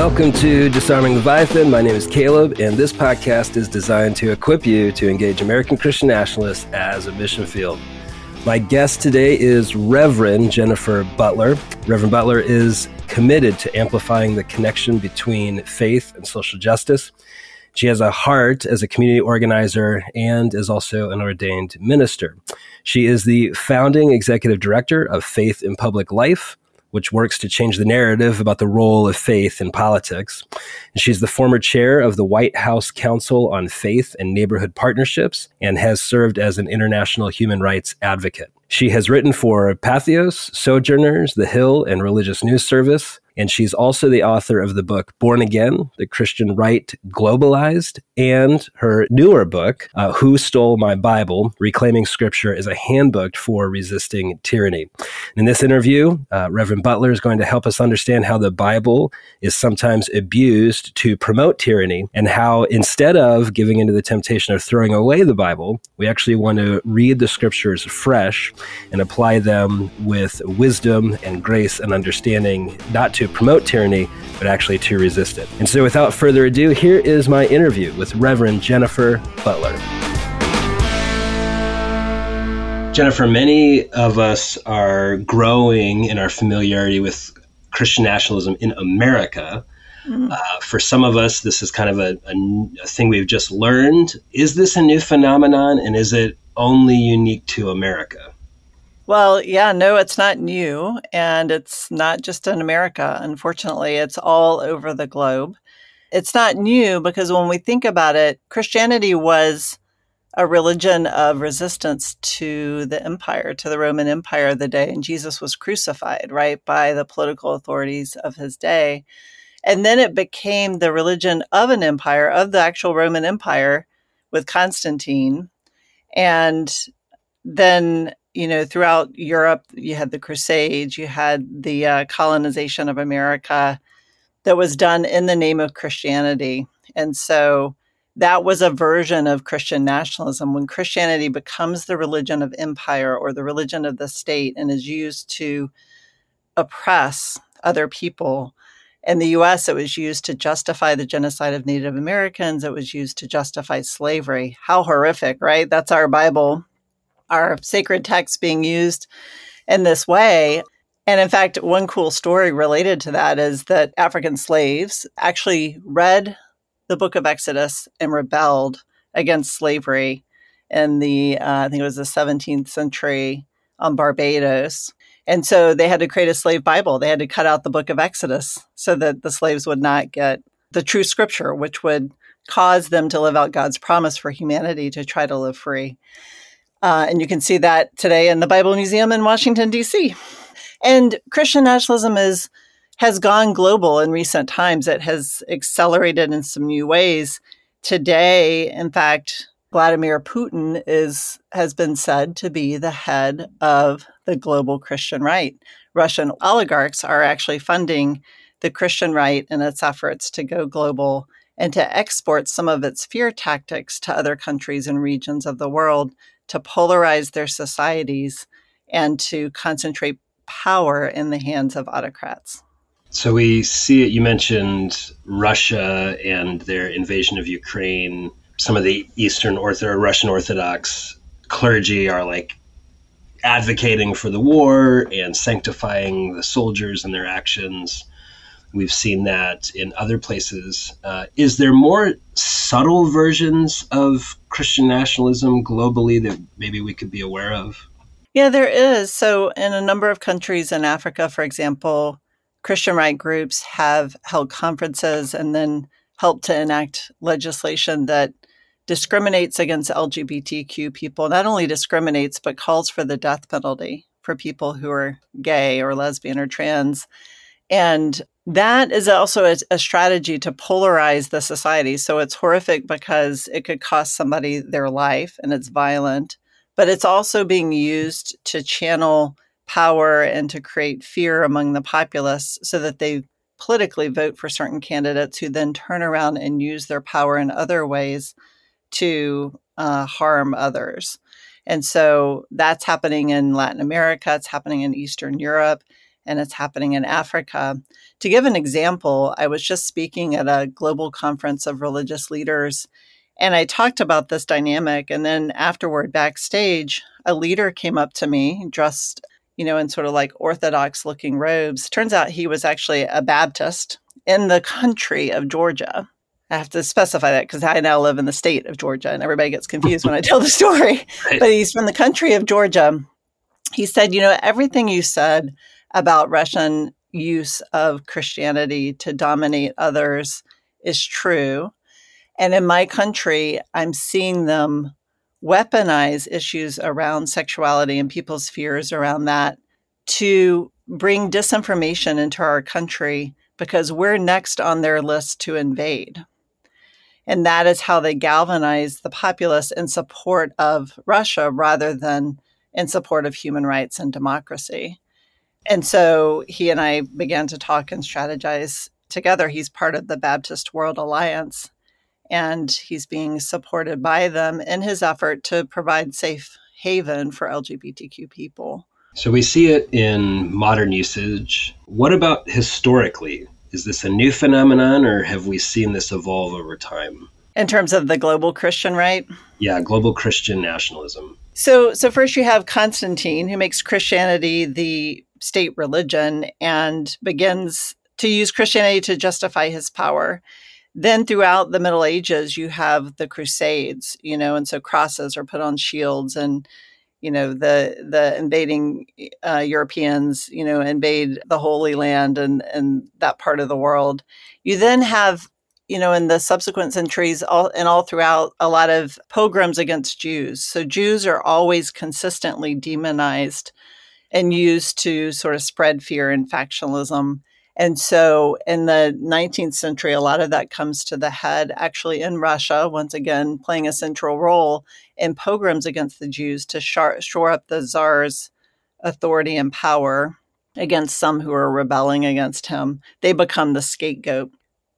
Welcome to Disarming Leviathan. My name is Caleb, and this podcast is designed to equip you to engage American Christian nationalists as a mission field. My guest today is Reverend Jennifer Butler. Reverend Butler is committed to amplifying the connection between faith and social justice. She has a heart as a community organizer and is also an ordained minister. She is the founding executive director of Faith in Public Life, which works to change the narrative about the role of faith in politics. And she's the former chair of the White House Council on Faith and Neighborhood Partnerships and has served as an international human rights advocate. She has written for Patheos, Sojourners, The Hill, and Religious News Service. And she's also the author of the book Born Again The Christian Right Globalized, and her newer book, uh, Who Stole My Bible Reclaiming Scripture as a Handbook for Resisting Tyranny. In this interview, uh, Reverend Butler is going to help us understand how the Bible is sometimes abused to promote tyranny, and how instead of giving into the temptation of throwing away the Bible, we actually want to read the scriptures fresh and apply them with wisdom and grace and understanding, not to promote tyranny, but actually to resist it. And so, without further ado, here is my interview with Reverend Jennifer Butler. Jennifer, many of us are growing in our familiarity with Christian nationalism in America. Mm. Uh, for some of us, this is kind of a, a, a thing we've just learned. Is this a new phenomenon and is it only unique to America? Well, yeah, no, it's not new. And it's not just in America. Unfortunately, it's all over the globe. It's not new because when we think about it, Christianity was a religion of resistance to the empire, to the Roman Empire of the day. And Jesus was crucified, right, by the political authorities of his day. And then it became the religion of an empire, of the actual Roman Empire with Constantine. And then you know, throughout Europe, you had the Crusades, you had the uh, colonization of America that was done in the name of Christianity. And so that was a version of Christian nationalism when Christianity becomes the religion of empire or the religion of the state and is used to oppress other people. In the US, it was used to justify the genocide of Native Americans. It was used to justify slavery. How horrific, right? That's our Bible our sacred texts being used in this way. And in fact, one cool story related to that is that African slaves actually read the book of Exodus and rebelled against slavery in the, uh, I think it was the 17th century on Barbados. And so they had to create a slave Bible. They had to cut out the book of Exodus so that the slaves would not get the true scripture, which would cause them to live out God's promise for humanity to try to live free. Uh, and you can see that today in the Bible Museum in Washington, D.C. And Christian nationalism is has gone global in recent times. It has accelerated in some new ways. Today, in fact, Vladimir Putin is has been said to be the head of the global Christian right. Russian oligarchs are actually funding the Christian right in its efforts to go global and to export some of its fear tactics to other countries and regions of the world to polarize their societies and to concentrate power in the hands of autocrats. So we see it. You mentioned Russia and their invasion of Ukraine. Some of the Eastern Orthodox, Russian Orthodox clergy are like advocating for the war and sanctifying the soldiers and their actions. We've seen that in other places. Uh, is there more subtle versions of Christian nationalism globally that maybe we could be aware of? Yeah, there is. So, in a number of countries in Africa, for example, Christian right groups have held conferences and then helped to enact legislation that discriminates against LGBTQ people, not only discriminates, but calls for the death penalty for people who are gay or lesbian or trans. And that is also a, a, strategy to polarize the society. So it's horrific because it could cost somebody their life and it's violent, but it's also being used to channel power and to create fear among the populace so that they politically vote for certain candidates who then turn around and use their power in other ways to uh, harm others. And so that's happening in Latin America, it's happening in Eastern Europe. And it's happening in Africa. To give an example, I was just speaking at a global conference of religious leaders and I talked about this dynamic. And then afterward, backstage, a leader came up to me dressed, you know, in sort of like Orthodox looking robes. Turns out he was actually a Baptist in the country of Georgia. I have to specify that because I now live in the state of Georgia and everybody gets confused when I tell the story. But he's from the country of Georgia. He said, You know, everything you said about Russian use of Christianity to dominate others is true. And in my country, I'm seeing them weaponize issues around sexuality and people's fears around that to bring disinformation into our country because we're next on their list to invade. And that is how they galvanize the populace in support of Russia rather than in support of human rights and democracy. And so he and I began to talk and strategize together. He's part of the Baptist World Alliance and he's being supported by them in his effort to provide safe haven for LGBTQ people. So we see it in modern usage. What about historically? Is this a new phenomenon or have we seen this evolve over time? In terms of the global Christian right? Yeah, global Christian nationalism. So so first you have Constantine who makes Christianity the state religion and begins to use Christianity to justify his power. Then throughout the Middle Ages, you have the Crusades, you know, and so crosses are put on shields, and you know the the invading uh, Europeans, you know, invade the Holy Land and and that part of the world. You then have you know, in the subsequent centuries all, and all throughout, a lot of pogroms against Jews. So Jews are always consistently demonized and used to sort of spread fear and factionalism. And so in the 19th century, a lot of that comes to the head actually in Russia, once again, playing a central role in pogroms against the Jews to shore up the Tsar's authority and power against some who are rebelling against him. They become the scapegoat.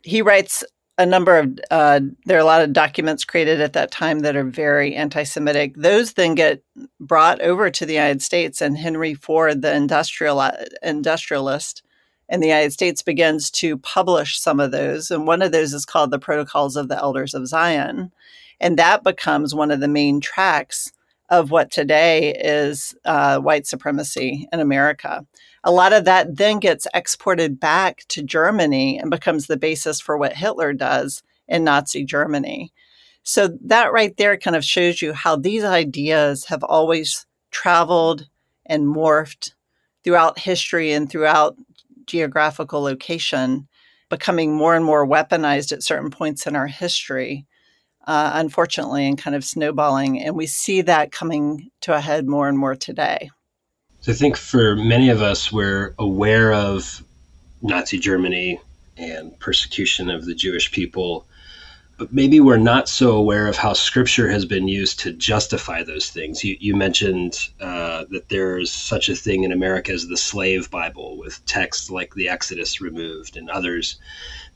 He writes a number of, uh, there are a lot of documents created at that time that are very anti Semitic. Those then get brought over to the United States, and Henry Ford, the industrial, industrialist, in the United States begins to publish some of those. And one of those is called the Protocols of the Elders of Zion. And that becomes one of the main tracks of what today is uh, white supremacy in America. A lot of that then gets exported back to Germany and becomes the basis for what Hitler does in Nazi Germany. So that right there kind of shows you how these ideas have always traveled and morphed throughout history and throughout geographical location becoming more and more weaponized at certain points in our history, uh, unfortunately, and kind of snowballing. And we see that coming to a head more and more today. So I think for many of us, we're aware of Nazi Germany and persecution of the Jewish people but maybe we're not so aware of how scripture has been used to justify those things. You, you mentioned uh, that there's such a thing in America as the slave Bible, with texts like the Exodus removed and others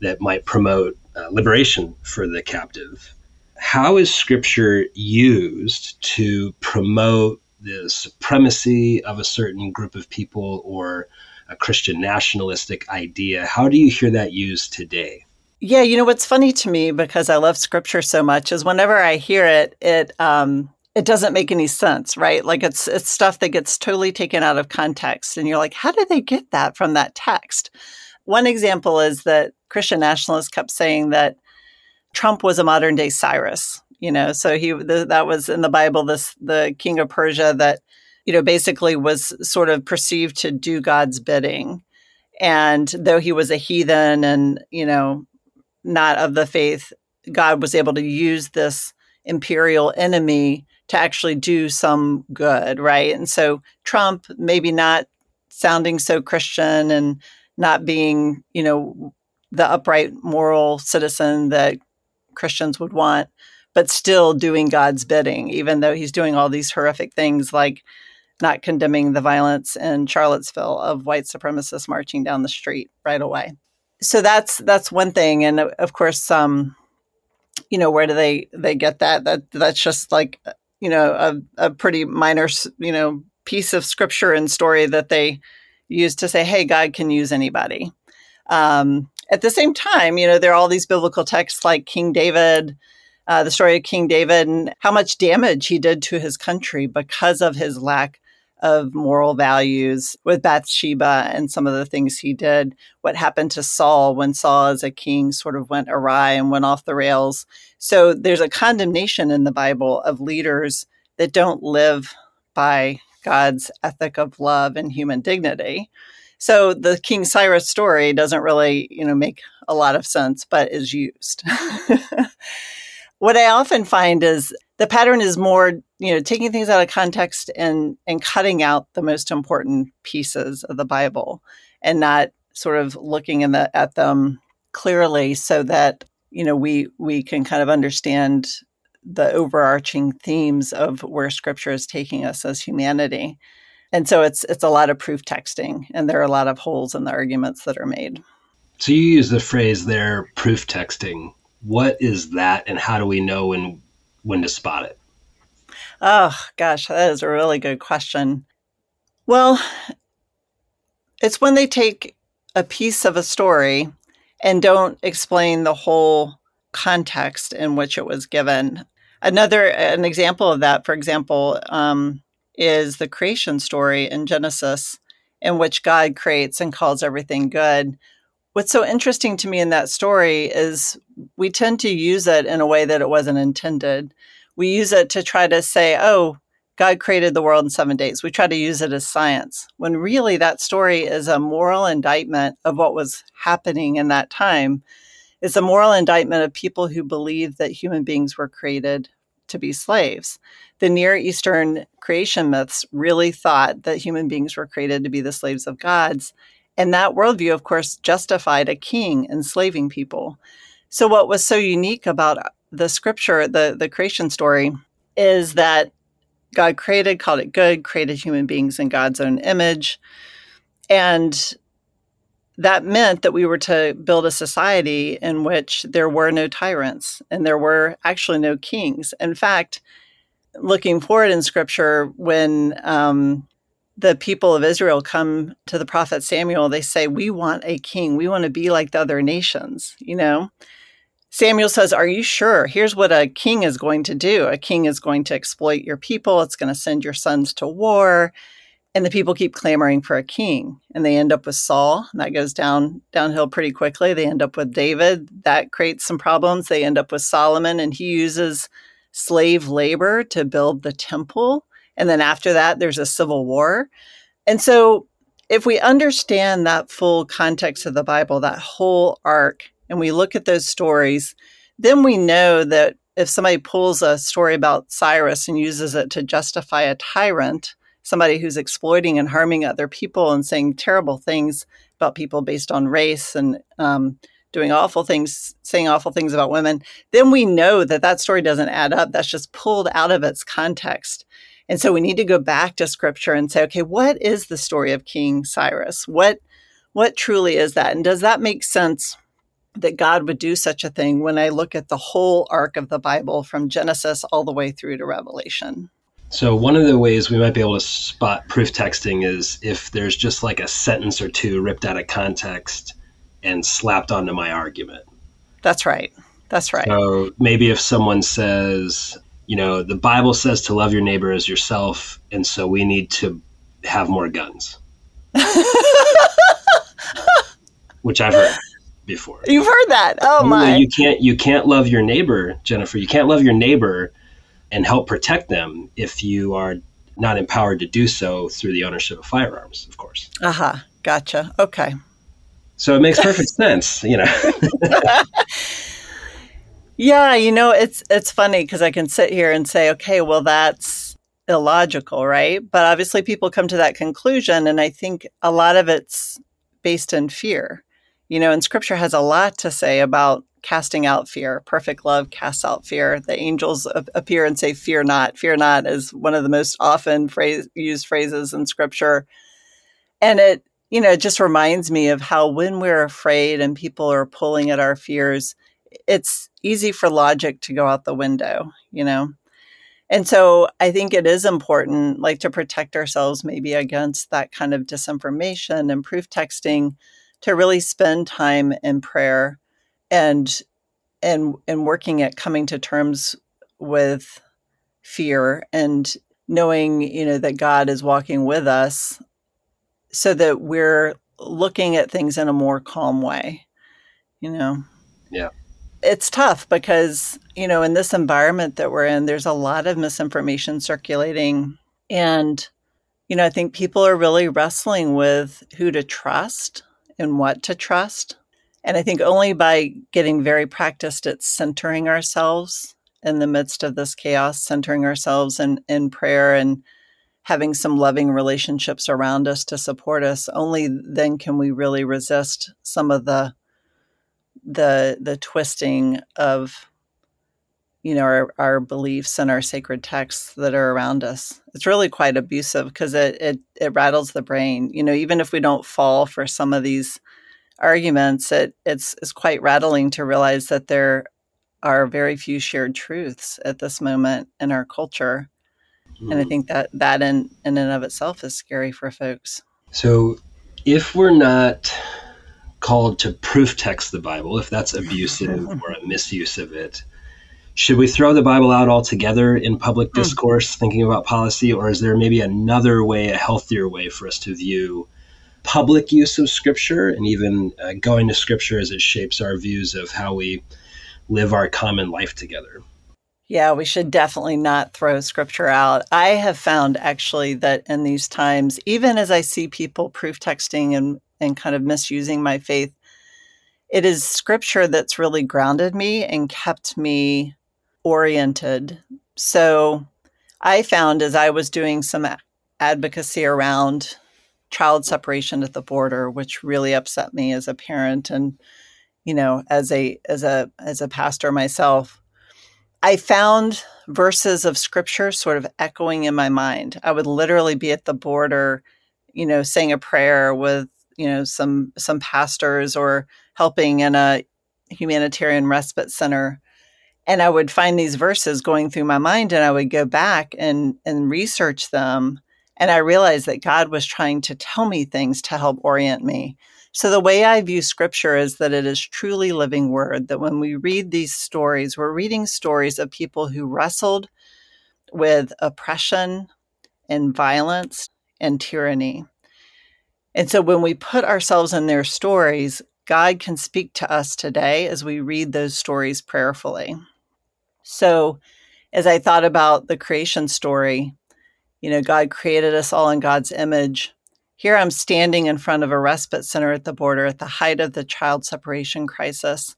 that might promote uh, liberation for the captive. How is scripture used to promote the supremacy of a certain group of people or a Christian nationalistic idea? How do you hear that used today? Yeah, you know what's funny to me because I love scripture so much is whenever I hear it, it um, it doesn't make any sense, right? Like it's it's stuff that gets totally taken out of context, and you're like, how did they get that from that text? One example is that Christian nationalists kept saying that Trump was a modern day Cyrus, you know, so he the, that was in the Bible, this the king of Persia that you know basically was sort of perceived to do God's bidding and though he was a heathen and you know not of the faith, God was able to use this imperial enemy to actually do some good, right? And so Trump, maybe not sounding so Christian and not being, you know, the upright moral citizen that Christians would want, but still doing God's bidding, even though he's doing all these horrific things like not condemning the violence in Charlottesville of white supremacists marching down the street right away. So that's that's one thing. And of course um you know where do they they get that? That that's just like you know a, a pretty minor you know piece of scripture and story that they use to say, hey, God can use anybody. Um, at the same time, you know, there are all these biblical texts like King David, uh, the story of King David, and how much damage he did to his country because of his lack of moral values with Bathsheba and some of the things he did. What happened to Saul when Saul, as a king, sort of went awry and went off the rails. So there's a condemnation in the Bible of leaders that don't live by God's ethic of love and human dignity. So the King Cyrus story doesn't really, you know, make a lot of sense, but is used. what I often find is the pattern is more, you know, taking things out of context and and cutting out the most important pieces of the Bible and not sort of looking in the, at them clearly so that you know we we can kind of understand the overarching themes of where scripture is taking us as humanity and so it's it's a lot of proof texting and there are a lot of holes in the arguments that are made. So you use the phrase there proof texting. What is that and how do we know when when to spot it? Oh gosh that is a really good question. Well it's when they take a piece of a story and don't explain the whole context in which it was given. Another an example of that for example um, is the creation story in Genesis, in which God creates and calls everything good. What's so interesting to me in that story is we tend to use it in a way that it wasn't intended. We use it to try to say, oh, God created the world in seven days. We try to use it as science, when really that story is a moral indictment of what was happening in that time. It's a moral indictment of people who believed that human beings were created to be slaves. The Near Eastern creation myths really thought that human beings were created to be the slaves of gods. And that worldview, of course, justified a king enslaving people. So, what was so unique about the scripture, the, the creation story, is that God created, called it good, created human beings in God's own image. And that meant that we were to build a society in which there were no tyrants and there were actually no kings. In fact, looking forward in scripture, when um, the people of Israel come to the prophet Samuel, they say, We want a king. We want to be like the other nations, you know? Samuel says, Are you sure? Here's what a king is going to do a king is going to exploit your people, it's going to send your sons to war and the people keep clamoring for a king and they end up with saul and that goes down downhill pretty quickly they end up with david that creates some problems they end up with solomon and he uses slave labor to build the temple and then after that there's a civil war. And so if we understand that full context of the bible that whole arc and we look at those stories then we know that if somebody pulls a story about cyrus and uses it to justify a tyrant somebody who's exploiting and harming other people and saying terrible things about people based on race and um, doing awful things, saying awful things about women, then we know that that story doesn't add up. That's just pulled out of its context. And so we need to go back to scripture and say, okay, what is the story of King Cyrus? What what truly is that? And does that make sense that God would do such a thing when I look at the whole arc of the Bible from Genesis all the way through to Revelation? So one of the ways we might be able to spot proof texting is if there's just like a sentence or two ripped out of context and slapped onto my argument. That's right. That's right. So maybe if someone says, you know, the Bible says to love your neighbor as yourself, and so we need to have more guns. Which I've heard before. You've heard that. Oh my. You can't you can't love your neighbor, Jennifer. You can't love your neighbor and help protect them if you are not empowered to do so through the ownership of firearms, of course. Uh huh. Gotcha. Okay. So it makes perfect sense, you know. yeah, you know, it's it's funny because I can sit here and say, okay, well, that's illogical, right? But obviously, people come to that conclusion, and I think a lot of it's based in fear. You know, and Scripture has a lot to say about casting out fear. Perfect love casts out fear. The angels appear and say, Fear not. Fear not is one of the most often phrase, used phrases in scripture. And it, you know, it just reminds me of how when we're afraid and people are pulling at our fears, it's easy for logic to go out the window, you know? And so I think it is important, like to protect ourselves maybe against that kind of disinformation and proof texting, to really spend time in prayer and and and working at coming to terms with fear and knowing, you know, that God is walking with us so that we're looking at things in a more calm way, you know. Yeah it's tough because, you know, in this environment that we're in, there's a lot of misinformation circulating. And, you know, I think people are really wrestling with who to trust and what to trust. And I think only by getting very practiced at centering ourselves in the midst of this chaos, centering ourselves in, in prayer and having some loving relationships around us to support us, only then can we really resist some of the the the twisting of you know our, our beliefs and our sacred texts that are around us. It's really quite abusive because it, it it rattles the brain. You know even if we don't fall for some of these arguments it it's it's quite rattling to realize that there are very few shared truths at this moment in our culture mm. and i think that that in in and of itself is scary for folks so if we're not called to proof text the Bible, if that's abusive or a misuse of it, should we throw the Bible out altogether in public hmm. discourse, mm. thinking about policy, or is there maybe another way, a healthier way for us to view public use of Scripture and even uh, going to Scripture as it shapes our views of how we live our common life together? Yeah, we should definitely not throw scripture out. I have found actually that in these times, even as I see people proof texting and and kind of misusing my faith. It is scripture that's really grounded me and kept me oriented. So I found as I was doing some advocacy around child separation at the border, which really upset me as a parent and you know as a as a as a pastor myself i found verses of scripture sort of echoing in my mind. I would literally be at the border you know saying a prayer with you know some some pastors or helping in a humanitarian respite center. And i would find these verses going through my mind and i would go back and and research them. And i realized that god was trying to tell me things to help orient me so the way i view scripture is that it is truly living word that when we read these stories we're reading stories of people who wrestled with oppression and violence and tyranny and so when we put ourselves in their stories, God can speak to us today as we read those stories prayerfully. So as I thought about the creation story, you know, God created us all in God's image. Here I'm standing in front of a respite center at the border at the height of the child separation crisis.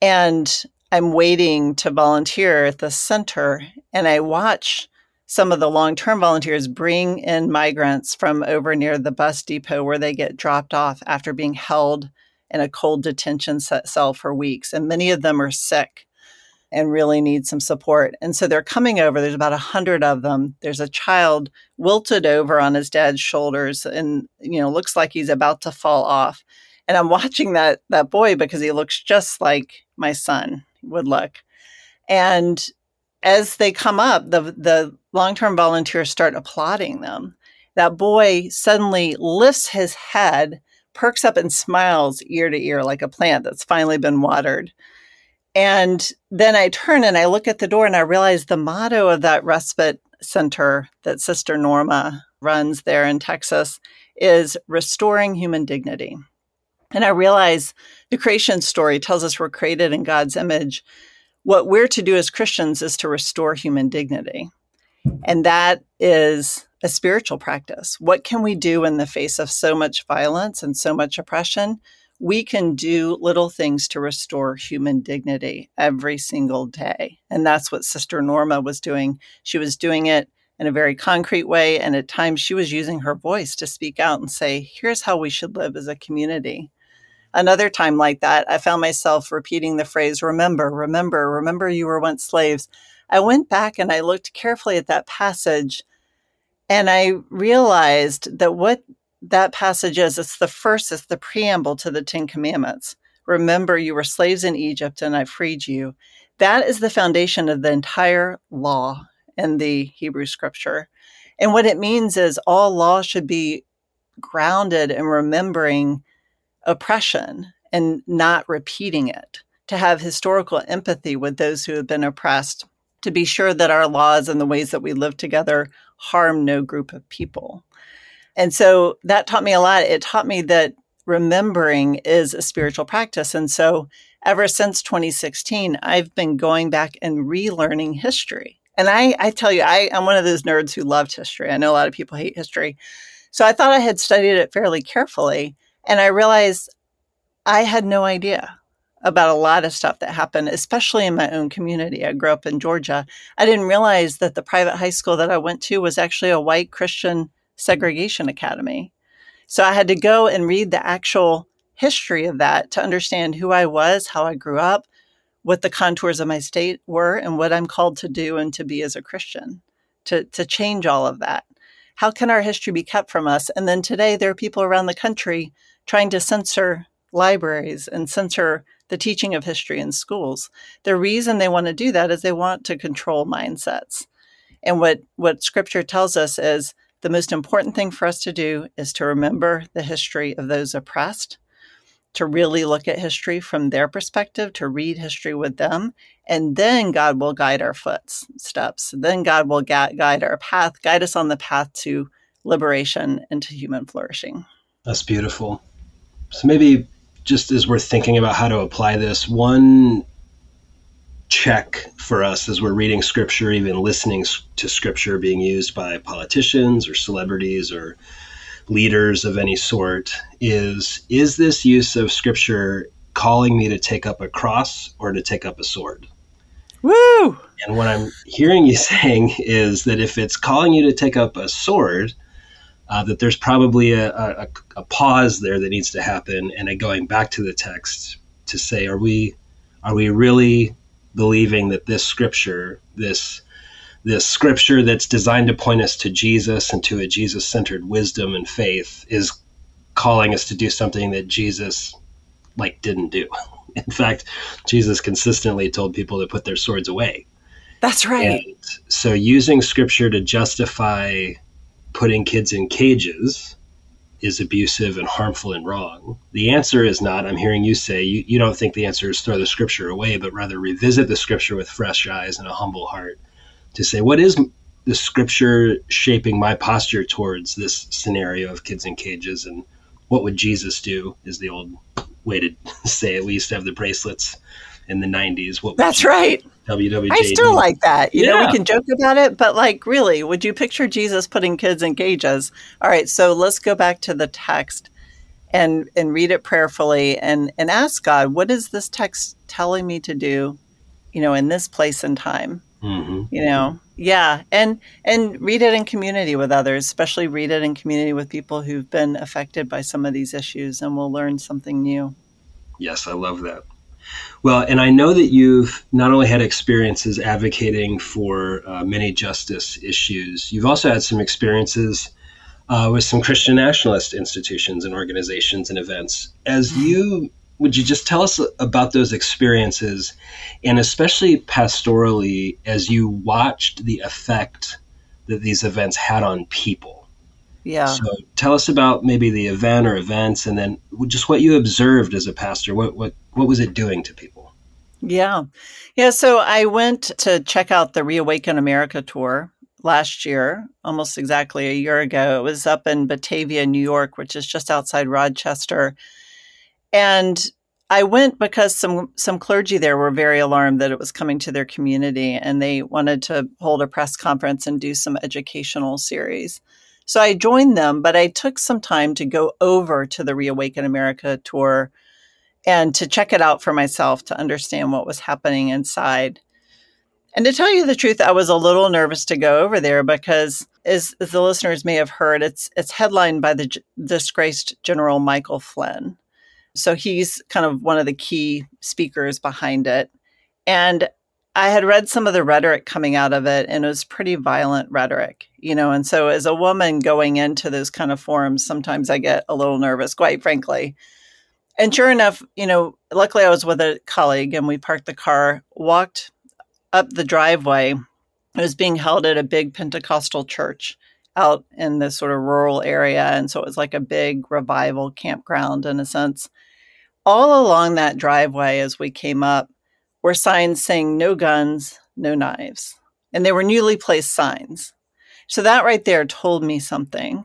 And I'm waiting to volunteer at the center and I watch some of the long term volunteers bring in migrants from over near the bus depot where they get dropped off after being held in a cold detention cell for weeks. And many of them are sick and really need some support. And so they're coming over. There's about a hundred of them. There's a child wilted over on his dad's shoulders and, you know, looks like he's about to fall off. And I'm watching that that boy because he looks just like my son would look. And as they come up, the the long term volunteers start applauding them. That boy suddenly lifts his head, perks up, and smiles ear to ear like a plant that's finally been watered. And then I turn and I look at the door and I realize the motto of that respite center that Sister Norma runs there in Texas is restoring human dignity. And I realize the creation story tells us we're created in God's image. What we're to do as Christians is to restore human dignity. And that is a spiritual practice. What can we do in the face of so much violence and so much oppression? We can do little things to restore human dignity every single day. And that's what Sister Norma was doing. She was doing it in a very concrete way. And at times she was using her voice to speak out and say, here's how we should live as a community. Another time like that, I found myself repeating the phrase, remember, remember, remember you were once slaves. I went back and I looked carefully at that passage and I realized that what that passage is, it's the first, it's the preamble to the Ten Commandments. Remember, you were slaves in Egypt and I freed you. That is the foundation of the entire law in the Hebrew scripture. And what it means is all law should be grounded in remembering oppression and not repeating it, to have historical empathy with those who have been oppressed, to be sure that our laws and the ways that we live together harm no group of people. And so that taught me a lot. It taught me that remembering is a spiritual practice. And so ever since 2016, I've been going back and relearning history. And I, I tell you, I, I'm one of those nerds who loved history. I know a lot of people hate history. So I thought I had studied it fairly carefully. And I realized I had no idea about a lot of stuff that happened, especially in my own community. I grew up in Georgia. I didn't realize that the private high school that I went to was actually a white Christian segregation academy. So I had to go and read the actual history of that to understand who I was, how I grew up, what the contours of my state were, and what I'm called to do and to be as a Christian, to, to change all of that. How can our history be kept from us? And then today, there are people around the country trying to censor libraries and censor the teaching of history in schools. The reason they want to do that is they want to control mindsets. And what, what scripture tells us is the most important thing for us to do is to remember the history of those oppressed, to really look at history from their perspective, to read history with them, and then God will guide our footsteps. Then God will guide our path, guide us on the path to liberation and to human flourishing. That's beautiful. So maybe just as we're thinking about how to apply this, one check for us as we're reading scripture, even listening to scripture being used by politicians or celebrities or leaders of any sort is is this use of scripture calling me to take up a cross or to take up a sword? Woo! And what I'm hearing you saying is that if it's calling you to take up a sword, uh, that there's probably a, a, a, pause there that needs to happen, and a going back to the text to say, are we are we really believing that this scripture, this this scripture that's designed to point us to Jesus and to a Jesus centered wisdom and faith is calling us to do something that Jesus like didn't do. In fact, Jesus consistently told people to put their swords away. That's right. And so using scripture to justify putting kids in cages is abusive and harmful and wrong? The answer is not, I'm hearing you say, you, you don't think the answer is throw the scripture away, but rather revisit the scripture with fresh eyes and a humble heart to say, what is the scripture shaping my posture towards this scenario of kids in cages? And what would Jesus do? Is the old way to say used to have the bracelets in the 90s. What That's right. WWJD. I still like that. You yeah. know, we can joke about it, but like, really, would you picture Jesus putting kids in cages? All right, so let's go back to the text and and read it prayerfully and and ask God, what is this text telling me to do? You know, in this place and time. Mm-hmm. You know, yeah, and and read it in community with others, especially read it in community with people who've been affected by some of these issues, and we'll learn something new. Yes, I love that. Well, and I know that you've not only had experiences advocating for uh, many justice issues, you've also had some experiences uh, with some Christian nationalist institutions and organizations and events. As mm-hmm. you would you just tell us about those experiences and especially pastorally as you watched the effect that these events had on people yeah so tell us about maybe the event or events and then just what you observed as a pastor what what what was it doing to people? Yeah. Yeah. So I went to check out the Reawaken America tour last year, almost exactly a year ago. It was up in Batavia, New York, which is just outside Rochester. And I went because some some clergy there were very alarmed that it was coming to their community and they wanted to hold a press conference and do some educational series. So I joined them, but I took some time to go over to the Reawaken America tour and to check it out for myself to understand what was happening inside. And to tell you the truth, I was a little nervous to go over there because, as, as the listeners may have heard, it's it's headlined by the disgraced General Michael Flynn. So he's kind of one of the key speakers behind it. And I had read some of the rhetoric coming out of it, and it was pretty violent rhetoric, you know. And so, as a woman going into those kind of forums, sometimes I get a little nervous, quite frankly, and sure enough, you know, luckily I was with a colleague and we parked the car, walked up the driveway, It was being held at a big Pentecostal church out in this sort of rural area. And so it was like a big revival campground in a sense. All along that driveway as we came up were signs saying no guns, no knives. And they were newly placed signs. So that right there told me something.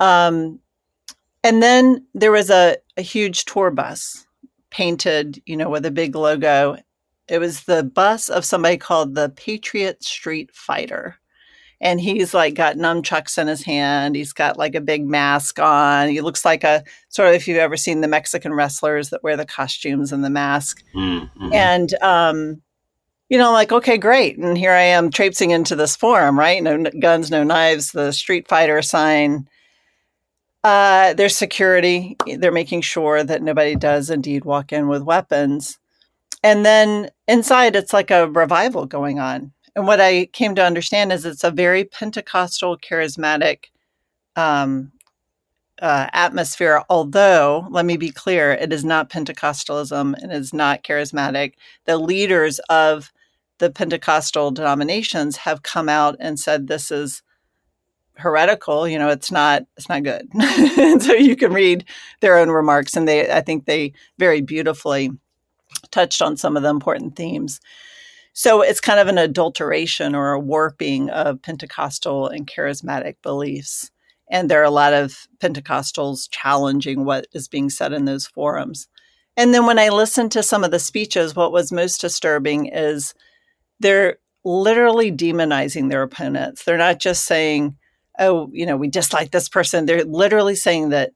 Um, and then there was a, a huge tour bus painted, you know, with a big logo. It was the bus of somebody called the Patriot Street Fighter. And he's like got nunchucks in his hand. He's got like a big mask on. He looks like a sort of if you've ever seen the Mexican wrestlers that wear the costumes and the mask. Mm-hmm. And um, you know, like, okay, great. And here I am traipsing into this forum, right? No guns, no knives, the Street Fighter sign. Uh, there's security. They're making sure that nobody does indeed walk in with weapons. And then inside, it's like a revival going on. And what I came to understand is it's a very Pentecostal, charismatic um, uh, atmosphere. Although, let me be clear, it is not Pentecostalism and is not charismatic. The leaders of the Pentecostal denominations have come out and said this is heretical you know it's not it's not good so you can read their own remarks and they i think they very beautifully touched on some of the important themes so it's kind of an adulteration or a warping of pentecostal and charismatic beliefs and there are a lot of pentecostals challenging what is being said in those forums and then when i listened to some of the speeches what was most disturbing is they're literally demonizing their opponents they're not just saying oh, you know, we dislike this person. They're literally saying that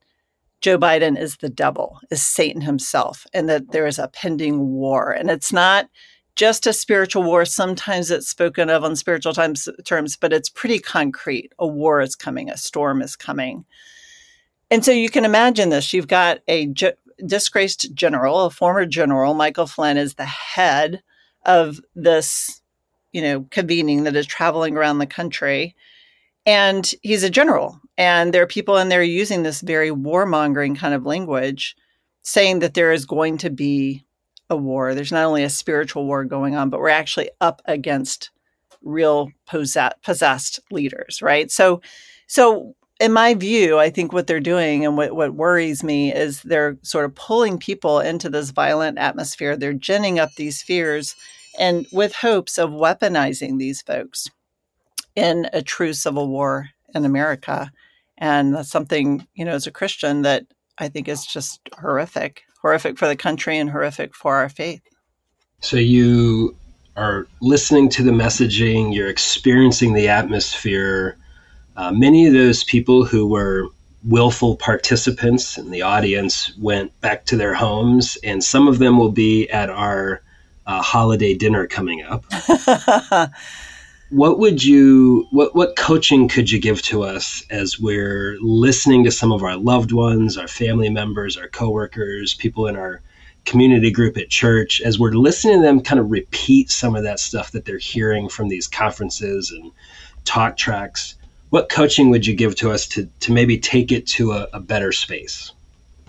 Joe Biden is the devil, is Satan himself, and that there is a pending war. And it's not just a spiritual war. Sometimes it's spoken of on spiritual times, terms, but it's pretty concrete. A war is coming, a storm is coming. And so you can imagine this. You've got a ge- disgraced general, a former general, Michael Flynn, is the head of this, you know, convening that is traveling around the country and he's a general. And there are people in there using this very warmongering kind of language, saying that there is going to be a war. There's not only a spiritual war going on, but we're actually up against real possessed leaders, right? So, so in my view, I think what they're doing and what, what worries me is they're sort of pulling people into this violent atmosphere. They're ginning up these fears and with hopes of weaponizing these folks in a true civil war in America. And that's something, you know, as a Christian that I think is just horrific, horrific for the country and horrific for our faith. So you are listening to the messaging, you're experiencing the atmosphere. Uh, many of those people who were willful participants in the audience went back to their homes, and some of them will be at our uh, holiday dinner coming up. what would you what what coaching could you give to us as we're listening to some of our loved ones our family members our coworkers people in our community group at church as we're listening to them kind of repeat some of that stuff that they're hearing from these conferences and talk tracks? What coaching would you give to us to to maybe take it to a, a better space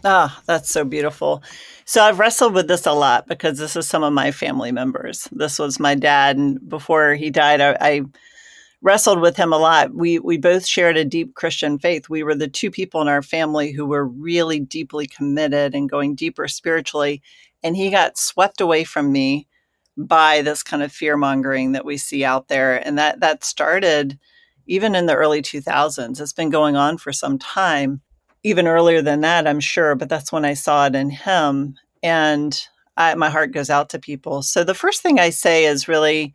ah that's so beautiful so I've wrestled with this a lot because this is some of my family members. This was my dad, and before he died, I, I wrestled with him a lot. We we both shared a deep Christian faith. We were the two people in our family who were really deeply committed and going deeper spiritually. And he got swept away from me by this kind of fear mongering that we see out there, and that that started even in the early 2000s. It's been going on for some time even earlier than that, I'm sure, but that's when I saw it in him. And I, my heart goes out to people. So the first thing I say is really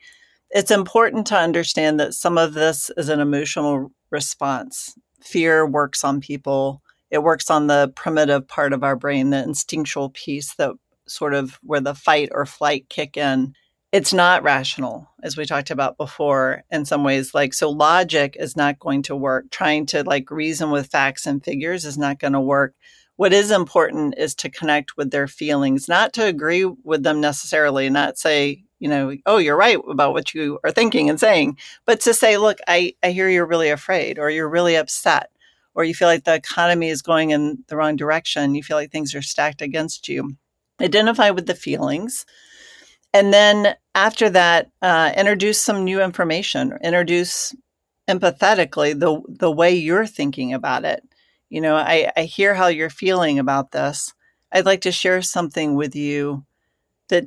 it's important to understand that some of this is an emotional response. Fear works on people, it works on the primitive part of our brain, the instinctual piece that sort of where the fight or flight kick in it's not rational as we talked about before in some ways. Like so logic is not going to work. Trying to like reason with facts and figures is not going to work. What is important is to connect with their feelings not to agree with them necessarily not say you know oh you're right about what you are thinking and saying but to say look i i hear you're really afraid or you're really upset or you feel like the economy is going in the wrong direction. You feel like things are stacked against you. Identify with the feelings And then after that, uh, introduce some new information, introduce empathetically the, the way you're thinking about it. You know, I, I hear how you're feeling about this. I'd like to share something with you that,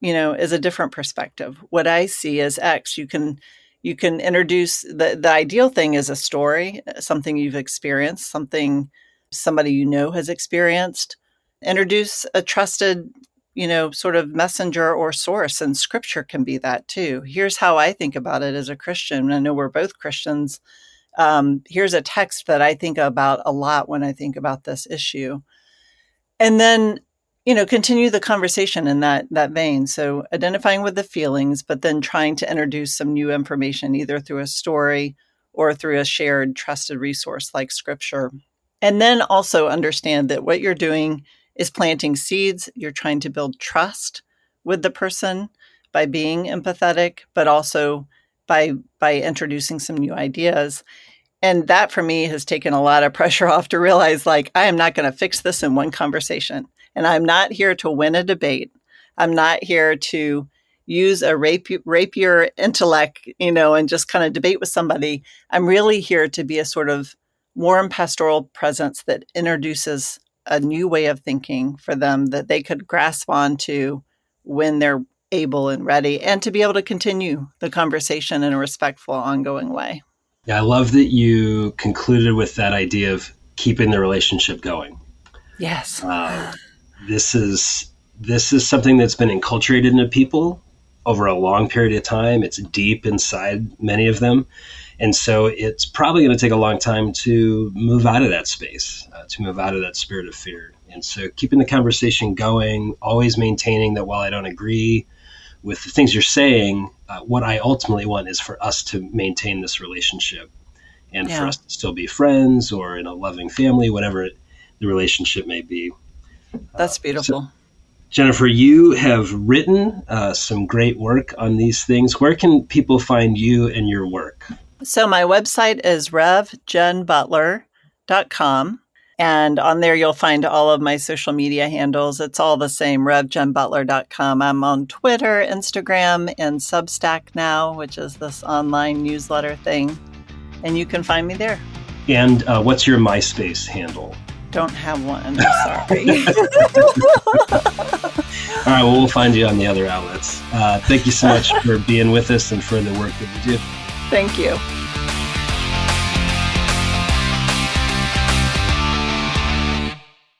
you know, is a different perspective. What I see is X. You can you can introduce the, the ideal thing is a story, something you've experienced, something somebody you know has experienced. Introduce a trusted, you know, sort of messenger or source, and scripture can be that too. Here's how I think about it as a Christian. I know we're both Christians. Um, here's a text that I think about a lot when I think about this issue. And then you know continue the conversation in that that vein so identifying with the feelings but then trying to introduce some new information either through a story or through a shared trusted resource like scripture and then also understand that what you're doing is planting seeds you're trying to build trust with the person by being empathetic but also by by introducing some new ideas and that for me has taken a lot of pressure off to realize like i am not going to fix this in one conversation and I'm not here to win a debate. I'm not here to use a rape, rapier intellect, you know, and just kind of debate with somebody. I'm really here to be a sort of warm pastoral presence that introduces a new way of thinking for them that they could grasp onto when they're able and ready and to be able to continue the conversation in a respectful ongoing way. Yeah, I love that you concluded with that idea of keeping the relationship going. Yes. Uh, this is this is something that's been enculturated into people over a long period of time. It's deep inside many of them. And so it's probably going to take a long time to move out of that space, uh, to move out of that spirit of fear. And so keeping the conversation going, always maintaining that while I don't agree with the things you're saying, uh, what I ultimately want is for us to maintain this relationship and yeah. for us to still be friends or in a loving family, whatever the relationship may be. That's beautiful. So, Jennifer, you have written uh, some great work on these things. Where can people find you and your work? So, my website is revjenbutler.com. And on there, you'll find all of my social media handles. It's all the same, revjenbutler.com. I'm on Twitter, Instagram, and Substack now, which is this online newsletter thing. And you can find me there. And uh, what's your MySpace handle? don't have one. Sorry. All right. Well, we'll find you on the other outlets. Uh, thank you so much for being with us and for the work that you do. Thank you.